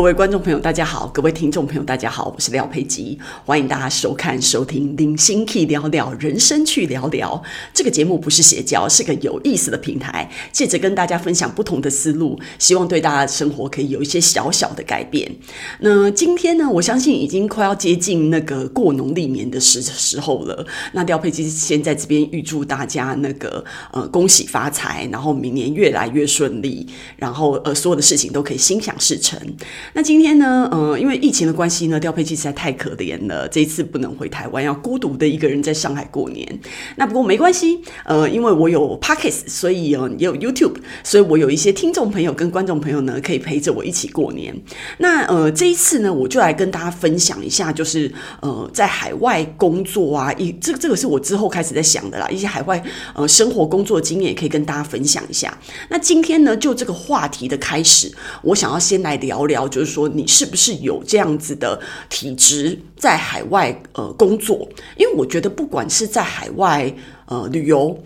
各位观众朋友，大家好；各位听众朋友，大家好，我是廖佩吉，欢迎大家收看、收听《零星 key 聊聊人生去聊聊》这个节目，不是邪教，是个有意思的平台，借着跟大家分享不同的思路，希望对大家的生活可以有一些小小的改变。那今天呢，我相信已经快要接近那个过农历年的时时候了。那廖佩吉先在这边预祝大家那个呃恭喜发财，然后明年越来越顺利，然后呃所有的事情都可以心想事成。那今天呢，呃，因为疫情的关系呢，调配器实在太可怜了，这一次不能回台湾，要孤独的一个人在上海过年。那不过没关系，呃，因为我有 Podcast，所以呃也有 YouTube，所以我有一些听众朋友跟观众朋友呢，可以陪着我一起过年。那呃这一次呢，我就来跟大家分享一下，就是呃在海外工作啊，一这这个是我之后开始在想的啦，一些海外呃生活工作的经验也可以跟大家分享一下。那今天呢，就这个话题的开始，我想要先来聊聊。就就是说，你是不是有这样子的体质，在海外呃工作？因为我觉得，不管是在海外呃旅游。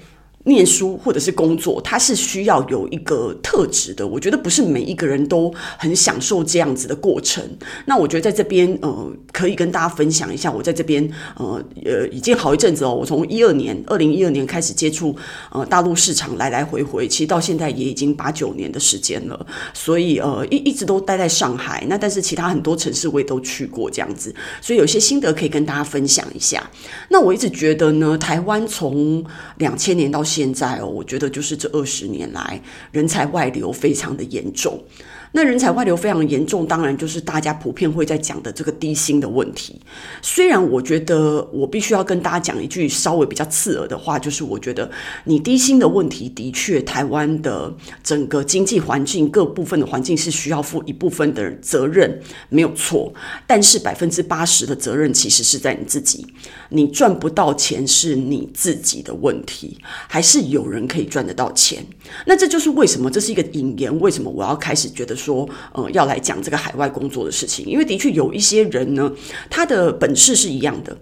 念书或者是工作，它是需要有一个特质的。我觉得不是每一个人都很享受这样子的过程。那我觉得在这边，呃，可以跟大家分享一下，我在这边，呃，呃，已经好一阵子哦。我从一二年，二零一二年开始接触，呃，大陆市场来来回回，其实到现在也已经八九年的时间了。所以，呃，一一直都待在上海。那但是其他很多城市我也都去过这样子，所以有些心得可以跟大家分享一下。那我一直觉得呢，台湾从两千年到现在哦，我觉得就是这二十年来，人才外流非常的严重。那人才外流非常严重，当然就是大家普遍会在讲的这个低薪的问题。虽然我觉得我必须要跟大家讲一句稍微比较刺耳的话，就是我觉得你低薪的问题的确，台湾的整个经济环境各部分的环境是需要负一部分的责任，没有错。但是百分之八十的责任其实是在你自己，你赚不到钱是你自己的问题，还是有人可以赚得到钱？那这就是为什么这是一个引言，为什么我要开始觉得说。呃，要来讲这个海外工作的事情，因为的确有一些人呢，他的本事是一样的。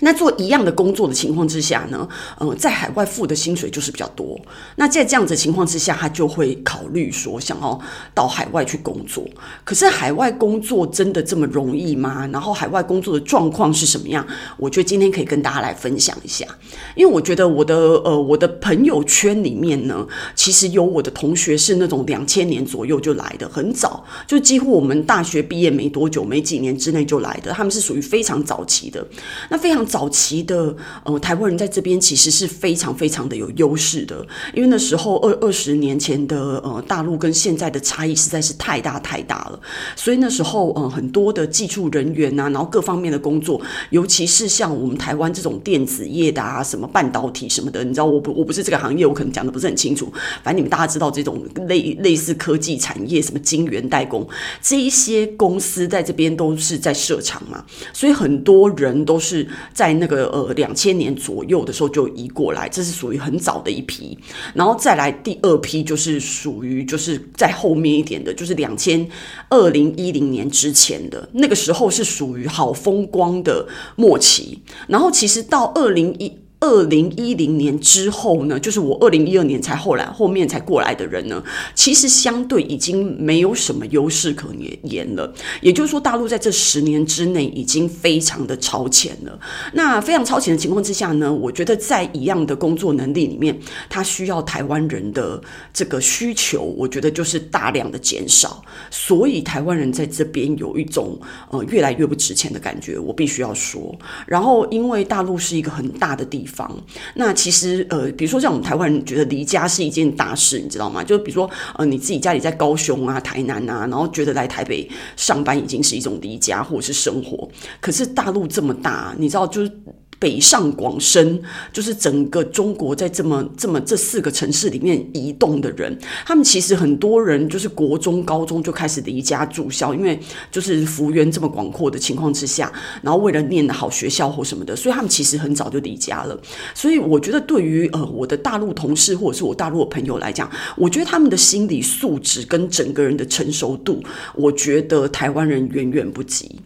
那做一样的工作的情况之下呢，呃，在海外付的薪水就是比较多。那在这样子的情况之下，他就会考虑说，想要到海外去工作。可是海外工作真的这么容易吗？然后海外工作的状况是什么样？我觉得今天可以跟大家来分享一下。因为我觉得我的呃我的朋友圈里面呢，其实有我的同学是那种两千年左右就来的，很早，就几乎我们大学毕业没多久，没几年之内就来的。他们是属于非常早期的，那非常。早期的呃台湾人在这边其实是非常非常的有优势的，因为那时候二二十年前的呃大陆跟现在的差异实在是太大太大了，所以那时候呃很多的技术人员呐、然后各方面的工作，尤其是像我们台湾这种电子业的啊，什么半导体什么的，你知道我不我不是这个行业，我可能讲的不是很清楚，反正你们大家知道这种类类似科技产业，什么晶圆代工这一些公司在这边都是在设厂嘛，所以很多人都是。在那个呃两千年左右的时候就移过来，这是属于很早的一批，然后再来第二批就是属于就是在后面一点的，就是两千二零一零年之前的那个时候是属于好风光的末期，然后其实到二零一。二零一零年之后呢，就是我二零一二年才后来后面才过来的人呢，其实相对已经没有什么优势可言了。也就是说，大陆在这十年之内已经非常的超前了。那非常超前的情况之下呢，我觉得在一样的工作能力里面，它需要台湾人的这个需求，我觉得就是大量的减少。所以台湾人在这边有一种呃越来越不值钱的感觉，我必须要说。然后因为大陆是一个很大的地方。那其实呃，比如说像我们台湾人觉得离家是一件大事，你知道吗？就比如说呃，你自己家里在高雄啊、台南啊，然后觉得来台北上班已经是一种离家或者是生活。可是大陆这么大，你知道就是。北上广深，就是整个中国在这么这么这四个城市里面移动的人，他们其实很多人就是国中、高中就开始离家住校，因为就是幅员这么广阔的情况之下，然后为了念好学校或什么的，所以他们其实很早就离家了。所以我觉得，对于呃我的大陆同事或者是我大陆的朋友来讲，我觉得他们的心理素质跟整个人的成熟度，我觉得台湾人远远不及。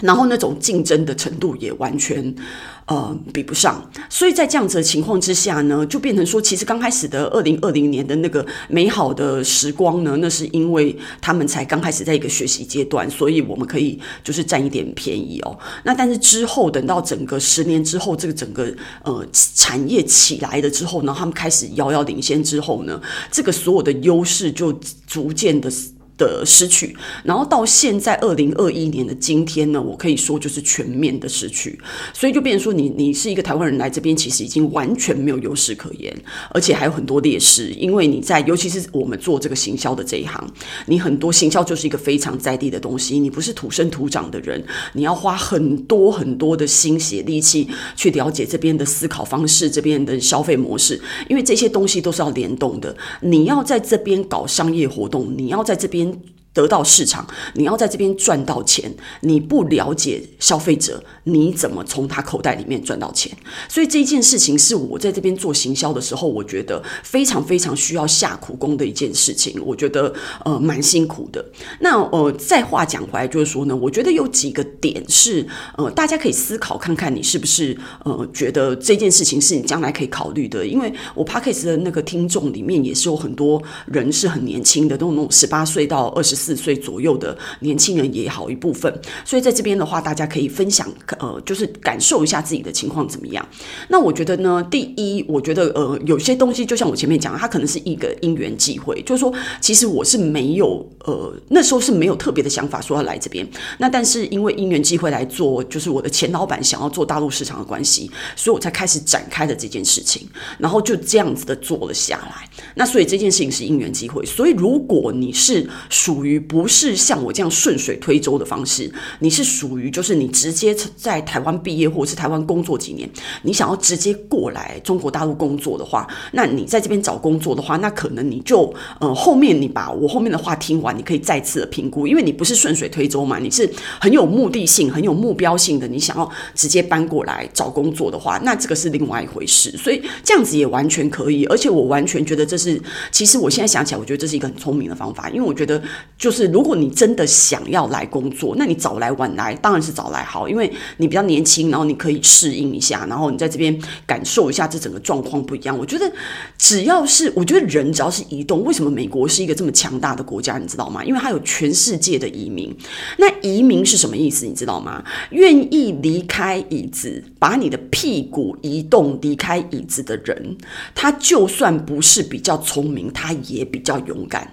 然后那种竞争的程度也完全，呃，比不上。所以在这样子的情况之下呢，就变成说，其实刚开始的二零二零年的那个美好的时光呢，那是因为他们才刚开始在一个学习阶段，所以我们可以就是占一点便宜哦。那但是之后等到整个十年之后，这个整个呃产业起来了之后呢，他们开始遥遥领先之后呢，这个所有的优势就逐渐的。的失去，然后到现在二零二一年的今天呢，我可以说就是全面的失去，所以就变成说你你是一个台湾人来这边，其实已经完全没有优势可言，而且还有很多劣势，因为你在尤其是我们做这个行销的这一行，你很多行销就是一个非常在地的东西，你不是土生土长的人，你要花很多很多的心血力气去了解这边的思考方式，这边的消费模式，因为这些东西都是要联动的，你要在这边搞商业活动，你要在这边。tem 得到市场，你要在这边赚到钱，你不了解消费者，你怎么从他口袋里面赚到钱？所以这件事情是我在这边做行销的时候，我觉得非常非常需要下苦功的一件事情。我觉得呃蛮辛苦的。那呃再话讲回来，就是说呢，我觉得有几个点是呃大家可以思考看看，你是不是呃觉得这件事情是你将来可以考虑的？因为我 Podcast 的那个听众里面也是有很多人是很年轻的，都那种十八岁到二十四。岁左右的年轻人也好一部分，所以在这边的话，大家可以分享，呃，就是感受一下自己的情况怎么样。那我觉得呢，第一，我觉得呃，有些东西就像我前面讲，它可能是一个因缘际会，就是说，其实我是没有呃，那时候是没有特别的想法说要来这边。那但是因为因缘际会来做，就是我的前老板想要做大陆市场的关系，所以我才开始展开了这件事情，然后就这样子的做了下来。那所以这件事情是因缘际会。所以如果你是属于于不是像我这样顺水推舟的方式，你是属于就是你直接在台湾毕业或者是台湾工作几年，你想要直接过来中国大陆工作的话，那你在这边找工作的话，那可能你就呃后面你把我后面的话听完，你可以再次的评估，因为你不是顺水推舟嘛，你是很有目的性、很有目标性的，你想要直接搬过来找工作的话，那这个是另外一回事。所以这样子也完全可以，而且我完全觉得这是，其实我现在想起来，我觉得这是一个很聪明的方法，因为我觉得就。是如果你真的想要来工作，那你早来晚来当然是早来好，因为你比较年轻，然后你可以适应一下，然后你在这边感受一下这整个状况不一样。我觉得只要是我觉得人只要是移动，为什么美国是一个这么强大的国家？你知道吗？因为它有全世界的移民。那移民是什么意思？你知道吗？愿意离开椅子，把你的屁股移动离开椅子的人，他就算不是比较聪明，他也比较勇敢。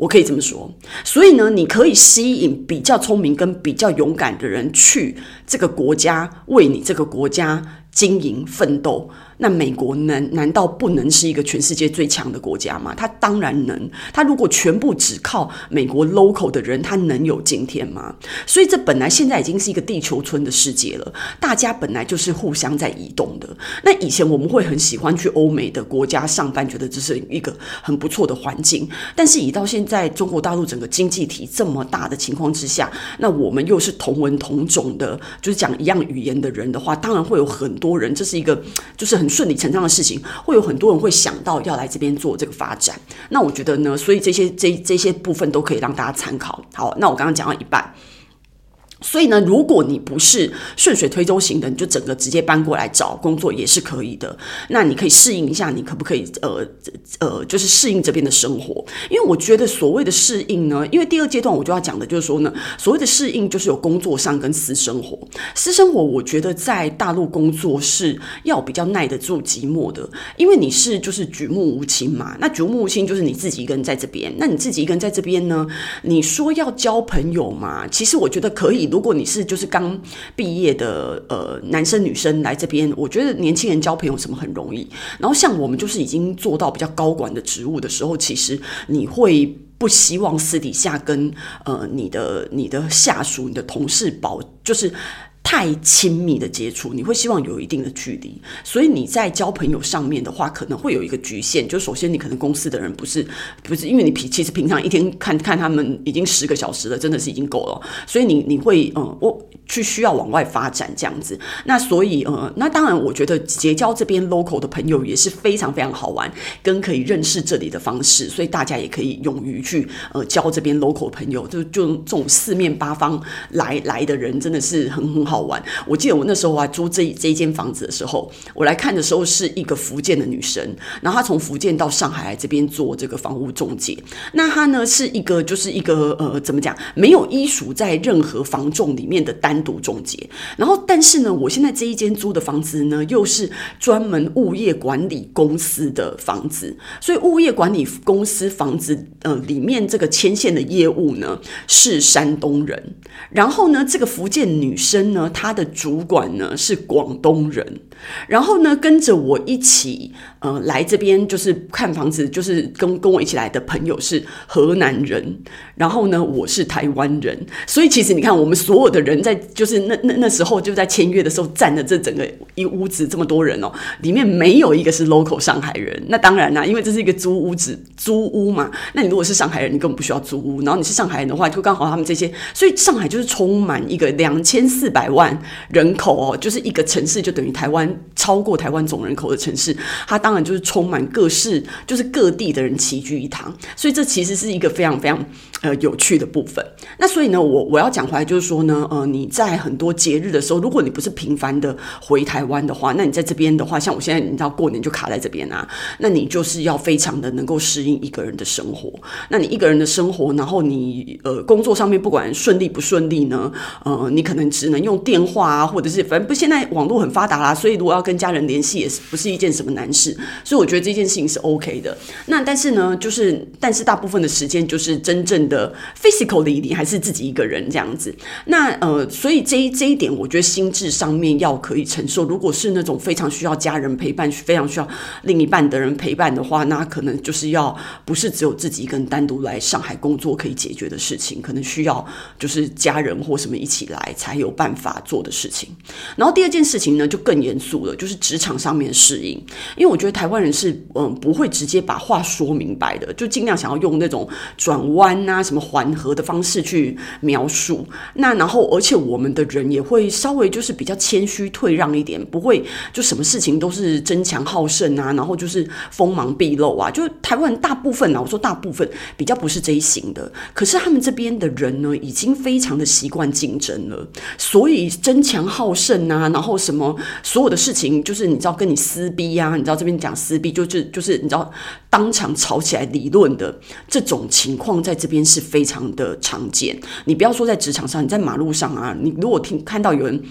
我可以这么说，所以呢，你可以吸引比较聪明跟比较勇敢的人去这个国家，为你这个国家经营奋斗。那美国难难道不能是一个全世界最强的国家吗？他当然能。他如果全部只靠美国 local 的人，他能有今天吗？所以这本来现在已经是一个地球村的世界了，大家本来就是互相在移动的。那以前我们会很喜欢去欧美的国家上班，觉得这是一个很不错的环境。但是以到现在中国大陆整个经济体这么大的情况之下，那我们又是同文同种的，就是讲一样语言的人的话，当然会有很多人，这是一个就是很。顺理成章的事情，会有很多人会想到要来这边做这个发展。那我觉得呢，所以这些这这些部分都可以让大家参考。好，那我刚刚讲到一半。所以呢，如果你不是顺水推舟型的，你就整个直接搬过来找工作也是可以的。那你可以适应一下，你可不可以呃呃，就是适应这边的生活？因为我觉得所谓的适应呢，因为第二阶段我就要讲的就是说呢，所谓的适应就是有工作上跟私生活。私生活我觉得在大陆工作是要比较耐得住寂寞的，因为你是就是举目无亲嘛。那举目无亲就是你自己一个人在这边，那你自己一个人在这边呢，你说要交朋友嘛？其实我觉得可以。如果你是就是刚毕业的呃男生女生来这边，我觉得年轻人交朋友什么很容易。然后像我们就是已经做到比较高管的职务的时候，其实你会不希望私底下跟呃你的你的下属、你的同事保就是。太亲密的接触，你会希望有一定的距离，所以你在交朋友上面的话，可能会有一个局限。就首先，你可能公司的人不是不是，因为你平其实平常一天看看他们已经十个小时了，真的是已经够了，所以你你会嗯，我去需要往外发展这样子。那所以呃，那当然，我觉得结交这边 local 的朋友也是非常非常好玩，跟可以认识这里的方式，所以大家也可以勇于去呃交这边 local 朋友，就就这种四面八方来来的人，真的是很很好。好玩，我记得我那时候啊租这这一间房子的时候，我来看的时候是一个福建的女生，然后她从福建到上海来这边做这个房屋中介。那她呢是一个就是一个呃怎么讲，没有依属在任何房仲里面的单独中介。然后但是呢，我现在这一间租的房子呢，又是专门物业管理公司的房子，所以物业管理公司房子呃里面这个牵线的业务呢是山东人，然后呢这个福建女生呢。他的主管呢是广东人，然后呢跟着我一起呃来这边就是看房子，就是跟跟我一起来的朋友是河南人，然后呢我是台湾人，所以其实你看我们所有的人在就是那那那时候就在签约的时候占了这整个一屋子这么多人哦，里面没有一个是 local 上海人。那当然啦，因为这是一个租屋子租屋嘛，那你如果是上海人，你根本不需要租屋，然后你是上海人的话，就刚好他们这些，所以上海就是充满一个两千四百万。人口哦，就是一个城市，就等于台湾超过台湾总人口的城市，它当然就是充满各式，就是各地的人齐聚一堂，所以这其实是一个非常非常呃有趣的部分。那所以呢，我我要讲回来就是说呢，呃，你在很多节日的时候，如果你不是频繁的回台湾的话，那你在这边的话，像我现在你知道过年就卡在这边啊，那你就是要非常的能够适应一个人的生活。那你一个人的生活，然后你呃工作上面不管顺利不顺利呢，呃，你可能只能用。电话啊，或者是反正不，现在网络很发达啦，所以如果要跟家人联系，也是不是一件什么难事。所以我觉得这件事情是 OK 的。那但是呢，就是但是大部分的时间就是真正的 physically 你还是自己一个人这样子。那呃，所以这一这一点，我觉得心智上面要可以承受。如果是那种非常需要家人陪伴、非常需要另一半的人陪伴的话，那可能就是要不是只有自己一个人单独来上海工作可以解决的事情，可能需要就是家人或什么一起来才有办法。做的事情，然后第二件事情呢，就更严肃了，就是职场上面适应。因为我觉得台湾人是嗯不会直接把话说明白的，就尽量想要用那种转弯什么缓和的方式去描述。那然后，而且我们的人也会稍微就是比较谦虚退让一点，不会就什么事情都是争强好胜啊，然后就是锋芒毕露啊。就台湾人大部分啊，我说大部分比较不是这一型的。可是他们这边的人呢，已经非常的习惯竞争了，所以。争强好胜啊，然后什么所有的事情，就是你知道跟你撕逼、啊，你知道这边讲撕逼，就是就是你知道当场吵起来理论的这种情况，在这边是非常的常见。你不要说在职场上，你在马路上啊，你如果听看到有人。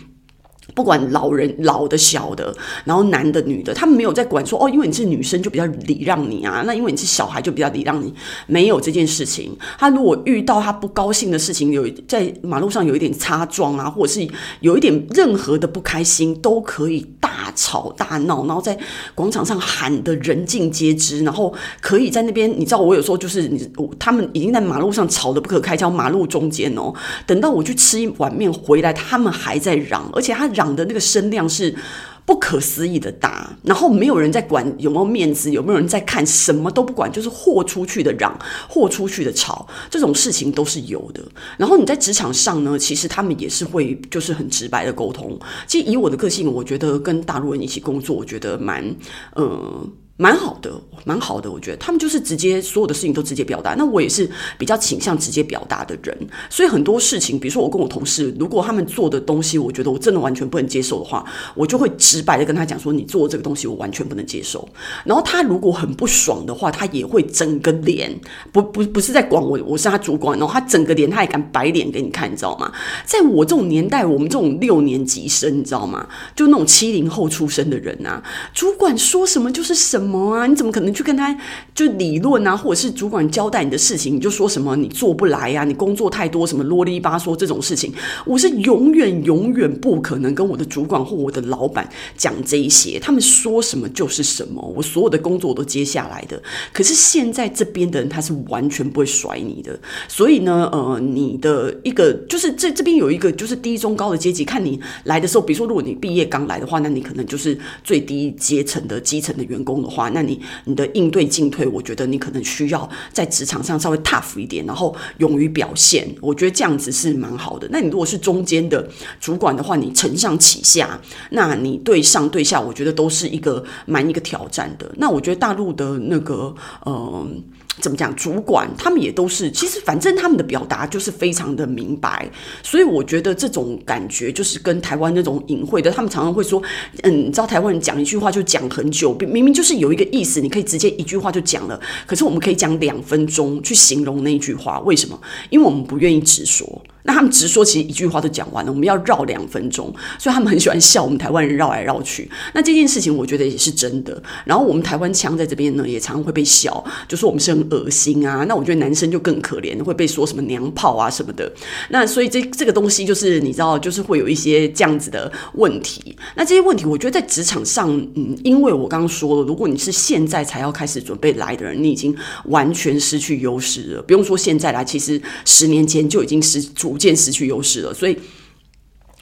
不管老人老的小的，然后男的女的，他们没有在管说哦，因为你是女生就比较礼让你啊，那因为你是小孩就比较礼让你，没有这件事情。他如果遇到他不高兴的事情，有在马路上有一点擦撞啊，或者是有一点任何的不开心，都可以大吵大闹，然后在广场上喊得人尽皆知，然后可以在那边，你知道我有时候就是你，他们已经在马路上吵得不可开交，马路中间哦，等到我去吃一碗面回来，他们还在嚷，而且他。嚷的那个声量是不可思议的大，然后没有人在管有没有面子，有没有人在看，什么都不管，就是豁出去的嚷，豁出去的吵，这种事情都是有的。然后你在职场上呢，其实他们也是会就是很直白的沟通。其实以我的个性，我觉得跟大陆人一起工作，我觉得蛮嗯。蛮好的，蛮好的，我觉得他们就是直接所有的事情都直接表达。那我也是比较倾向直接表达的人，所以很多事情，比如说我跟我同事，如果他们做的东西，我觉得我真的完全不能接受的话，我就会直白的跟他讲说，你做这个东西我完全不能接受。然后他如果很不爽的话，他也会整个脸，不不不是在管我，我是他主管，然后他整个脸他也敢摆脸给你看，你知道吗？在我这种年代，我们这种六年级生，你知道吗？就那种七零后出生的人啊，主管说什么就是什么。么啊？你怎么可能去跟他就理论啊？或者是主管交代你的事情，你就说什么你做不来呀、啊？你工作太多，什么啰里吧嗦这种事情，我是永远永远不可能跟我的主管或我的老板讲这一些。他们说什么就是什么，我所有的工作我都接下来的。可是现在这边的人他是完全不会甩你的，所以呢，呃，你的一个就是这这边有一个就是低中高的阶级，看你来的时候，比如说如果你毕业刚来的话，那你可能就是最低阶层的基层的员工的话，那你你的应对进退，我觉得你可能需要在职场上稍微 tough 一点，然后勇于表现。我觉得这样子是蛮好的。那你如果是中间的主管的话，你承上启下，那你对上对下，我觉得都是一个蛮一个挑战的。那我觉得大陆的那个嗯。怎么讲？主管他们也都是，其实反正他们的表达就是非常的明白，所以我觉得这种感觉就是跟台湾那种隐晦的，他们常常会说，嗯，你知道台湾人讲一句话就讲很久，明明就是有一个意思，你可以直接一句话就讲了，可是我们可以讲两分钟去形容那句话，为什么？因为我们不愿意直说。那他们直说，其实一句话都讲完了。我们要绕两分钟，所以他们很喜欢笑我们台湾人绕来绕去。那这件事情，我觉得也是真的。然后我们台湾腔在这边呢，也常常会被笑，就说我们是很恶心啊。那我觉得男生就更可怜，会被说什么娘炮啊什么的。那所以这这个东西就是你知道，就是会有一些这样子的问题。那这些问题，我觉得在职场上，嗯，因为我刚刚说了，如果你是现在才要开始准备来的人，你已经完全失去优势了。不用说现在来，其实十年前就已经是逐。渐失去优势了，所以。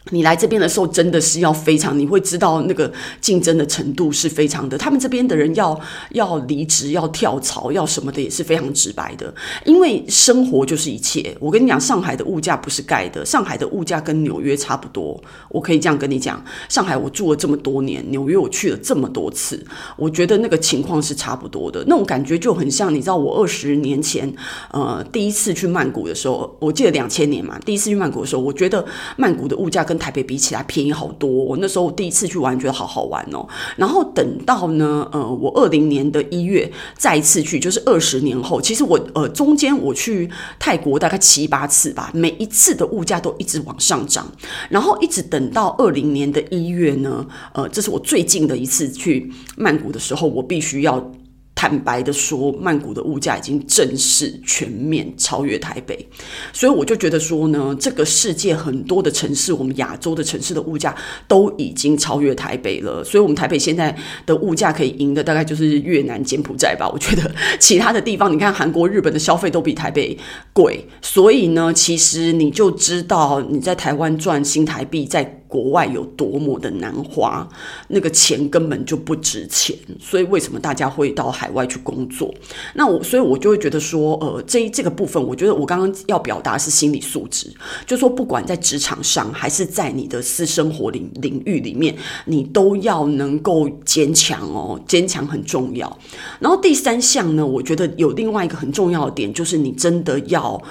你来这边的时候，真的是要非常，你会知道那个竞争的程度是非常的。他们这边的人要要离职、要跳槽、要什么的，也是非常直白的。因为生活就是一切。我跟你讲，上海的物价不是盖的，上海的物价跟纽约差不多。我可以这样跟你讲，上海我住了这么多年，纽约我去了这么多次，我觉得那个情况是差不多的。那种感觉就很像，你知道，我二十年前，呃，第一次去曼谷的时候，我记得两千年嘛，第一次去曼谷的时候，我觉得曼谷的物价跟台北比起来便宜好多，我那时候我第一次去玩，觉得好好玩哦。然后等到呢，呃，我二零年的一月再一次去，就是二十年后。其实我呃中间我去泰国大概七八次吧，每一次的物价都一直往上涨。然后一直等到二零年的一月呢，呃，这是我最近的一次去曼谷的时候，我必须要。坦白的说，曼谷的物价已经正式全面超越台北，所以我就觉得说呢，这个世界很多的城市，我们亚洲的城市的物价都已经超越台北了。所以，我们台北现在的物价可以赢的大概就是越南、柬埔寨吧。我觉得 其他的地方，你看韩国、日本的消费都比台北贵，所以呢，其实你就知道你在台湾赚新台币在。国外有多么的难花，那个钱根本就不值钱，所以为什么大家会到海外去工作？那我所以，我就会觉得说，呃，这这个部分，我觉得我刚刚要表达是心理素质，就说不管在职场上，还是在你的私生活领领域里面，你都要能够坚强哦，坚强很重要。然后第三项呢，我觉得有另外一个很重要的点，就是你真的要。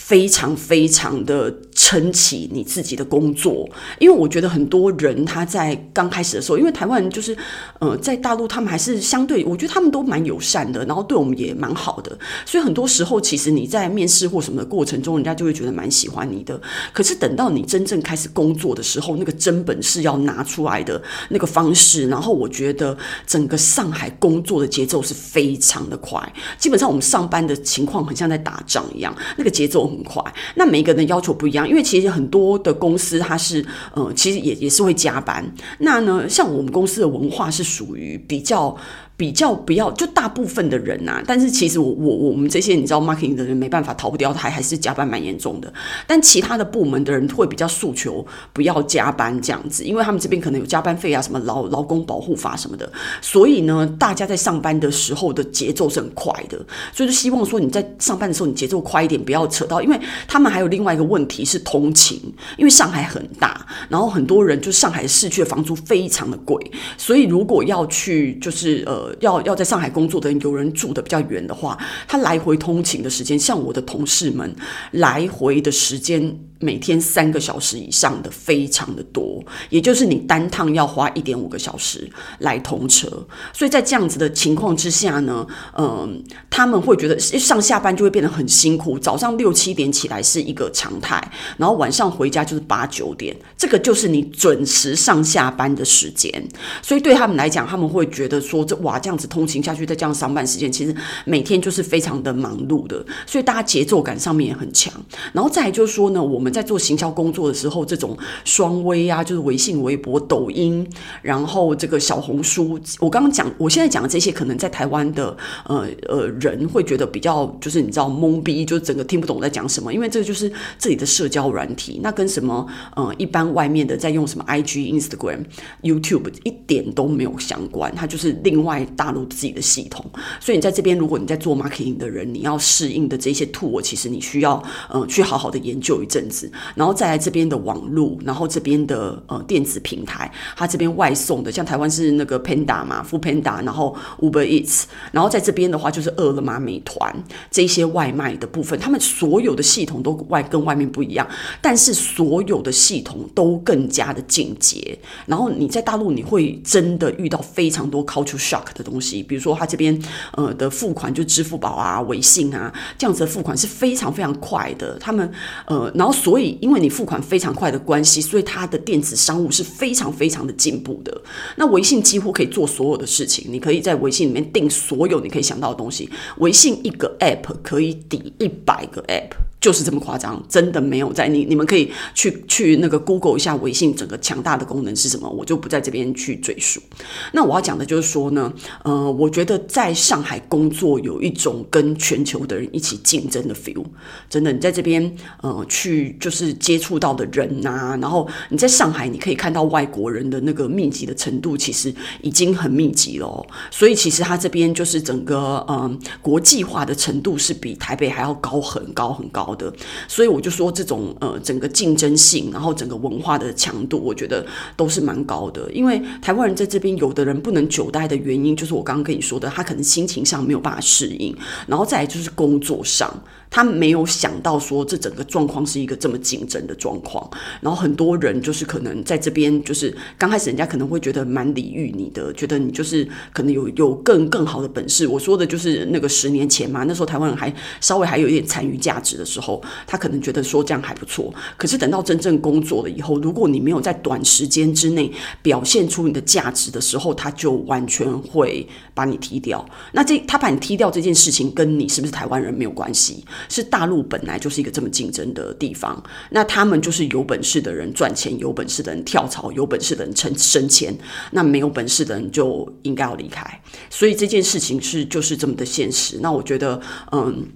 非常非常的撑起你自己的工作，因为我觉得很多人他在刚开始的时候，因为台湾人就是呃在大陆，他们还是相对，我觉得他们都蛮友善的，然后对我们也蛮好的，所以很多时候其实你在面试或什么的过程中，人家就会觉得蛮喜欢你的。可是等到你真正开始工作的时候，那个真本事要拿出来的那个方式，然后我觉得整个上海工作的节奏是非常的快，基本上我们上班的情况很像在打仗一样，那个节奏。很快，那每个人的要求不一样，因为其实很多的公司它是，呃，其实也也是会加班。那呢，像我们公司的文化是属于比较。比较不要，就大部分的人呐、啊，但是其实我我我们这些你知道 marketing 的人没办法逃不掉，还还是加班蛮严重的。但其他的部门的人会比较诉求不要加班这样子，因为他们这边可能有加班费啊，什么劳劳工保护法什么的，所以呢，大家在上班的时候的节奏是很快的，所以就希望说你在上班的时候你节奏快一点，不要扯到，因为他们还有另外一个问题是通勤，因为上海很大，然后很多人就上海市区的房租非常的贵，所以如果要去就是呃。要要在上海工作的人，有人住的比较远的话，他来回通勤的时间，像我的同事们来回的时间。每天三个小时以上的非常的多，也就是你单趟要花一点五个小时来通车，所以在这样子的情况之下呢，嗯，他们会觉得上下班就会变得很辛苦，早上六七点起来是一个常态，然后晚上回家就是八九点，这个就是你准时上下班的时间，所以对他们来讲，他们会觉得说这哇这样子通勤下去，再这样上班时间，其实每天就是非常的忙碌的，所以大家节奏感上面也很强，然后再来就是说呢，我们。在做行销工作的时候，这种双微啊，就是微信、微博、抖音，然后这个小红书，我刚刚讲，我现在讲的这些，可能在台湾的呃呃人会觉得比较，就是你知道懵逼，就整个听不懂在讲什么，因为这个就是这里的社交软体，那跟什么呃一般外面的在用什么 IG、Instagram、YouTube 一点都没有相关，它就是另外大陆自己的系统，所以你在这边，如果你在做 marketing 的人，你要适应的这些 tool，其实你需要呃去好好的研究一阵子。然后再来这边的网络，然后这边的呃电子平台，它这边外送的，像台湾是那个 Panda 嘛富 Panda，然后 Uber Eats，然后在这边的话就是饿了么、美团这些外卖的部分，他们所有的系统都外跟外面不一样，但是所有的系统都更加的进阶。然后你在大陆你会真的遇到非常多 culture shock 的东西，比如说他这边呃的付款就支付宝啊、微信啊这样子的付款是非常非常快的，他们呃然后所所以，因为你付款非常快的关系，所以它的电子商务是非常非常的进步的。那微信几乎可以做所有的事情，你可以在微信里面订所有你可以想到的东西。微信一个 App 可以抵一百个 App。就是这么夸张，真的没有在你，你们可以去去那个 Google 一下微信整个强大的功能是什么，我就不在这边去赘述。那我要讲的就是说呢，呃，我觉得在上海工作有一种跟全球的人一起竞争的 feel，真的，你在这边呃去就是接触到的人呐、然后你在上海你可以看到外国人的那个密集的程度，其实已经很密集了、哦。所以其实它这边就是整个嗯、国际化的程度是比台北还要高很高很高。的，所以我就说这种呃整个竞争性，然后整个文化的强度，我觉得都是蛮高的。因为台湾人在这边，有的人不能久待的原因，就是我刚刚跟你说的，他可能心情上没有办法适应，然后再来就是工作上。他没有想到说，这整个状况是一个这么竞争的状况，然后很多人就是可能在这边，就是刚开始人家可能会觉得蛮礼遇你的，觉得你就是可能有有更更好的本事。我说的就是那个十年前嘛，那时候台湾人还稍微还有一点残余价值的时候，后他可能觉得说这样还不错。可是等到真正工作了以后，如果你没有在短时间之内表现出你的价值的时候，他就完全会把你踢掉。那这他把你踢掉这件事情，跟你是不是台湾人没有关系。是大陆本来就是一个这么竞争的地方，那他们就是有本事的人赚钱，有本事的人跳槽，有本事的人升升迁，那没有本事的人就应该要离开。所以这件事情是就是这么的现实。那我觉得，嗯。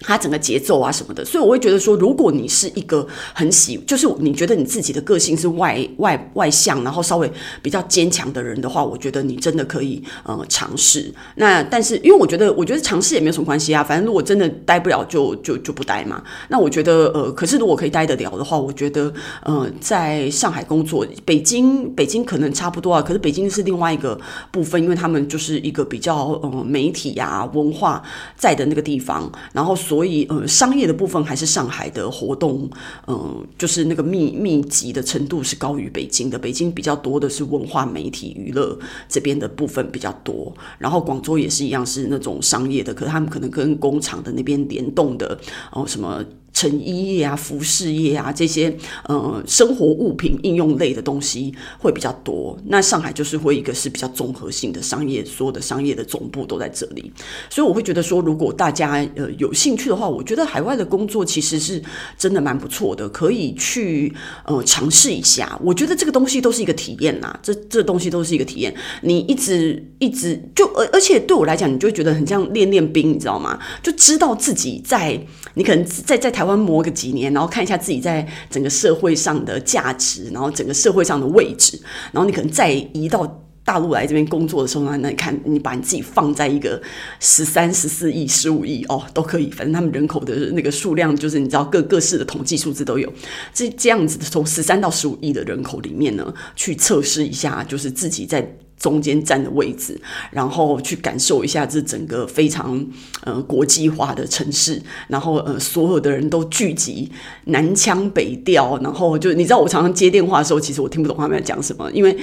他整个节奏啊什么的，所以我会觉得说，如果你是一个很喜，就是你觉得你自己的个性是外外外向，然后稍微比较坚强的人的话，我觉得你真的可以呃尝试。那但是因为我觉得，我觉得尝试也没有什么关系啊，反正如果真的待不了就，就就不待嘛。那我觉得呃，可是如果可以待得了的话，我觉得呃，在上海工作，北京北京可能差不多啊，可是北京是另外一个部分，因为他们就是一个比较呃媒体呀、啊、文化在的那个地方，然后。所以，呃，商业的部分还是上海的活动，嗯、呃，就是那个密密集的程度是高于北京的。北京比较多的是文化媒体娱乐这边的部分比较多，然后广州也是一样是那种商业的，可是他们可能跟工厂的那边联动的，哦、呃，什么。成衣业啊、服饰业啊这些，呃，生活物品应用类的东西会比较多。那上海就是会一个是比较综合性的商业，所有的商业的总部都在这里。所以我会觉得说，如果大家呃有兴趣的话，我觉得海外的工作其实是真的蛮不错的，可以去呃尝试一下。我觉得这个东西都是一个体验呐，这这东西都是一个体验。你一直一直就而而且对我来讲，你就觉得很像练练兵，你知道吗？就知道自己在你可能在在台湾。磨个几年，然后看一下自己在整个社会上的价值，然后整个社会上的位置，然后你可能再移到大陆来这边工作的时候呢，那你看你把你自己放在一个十三、十四亿、十五亿哦，都可以，反正他们人口的那个数量，就是你知道各各式的统计数字都有，这这样子的从十三到十五亿的人口里面呢，去测试一下，就是自己在。中间站的位置，然后去感受一下这整个非常呃国际化的城市，然后呃所有的人都聚集，南腔北调，然后就你知道我常常接电话的时候，其实我听不懂他们在讲什么，因为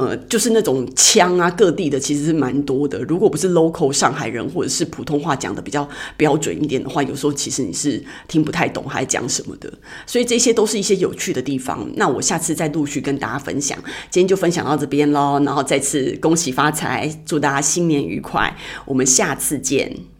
呃就是那种腔啊各地的其实是蛮多的，如果不是 local 上海人或者是普通话讲的比较标准一点的话，有时候其实你是听不太懂还讲什么的，所以这些都是一些有趣的地方。那我下次再陆续跟大家分享，今天就分享到这边喽，然后再次。恭喜发财，祝大家新年愉快，我们下次见。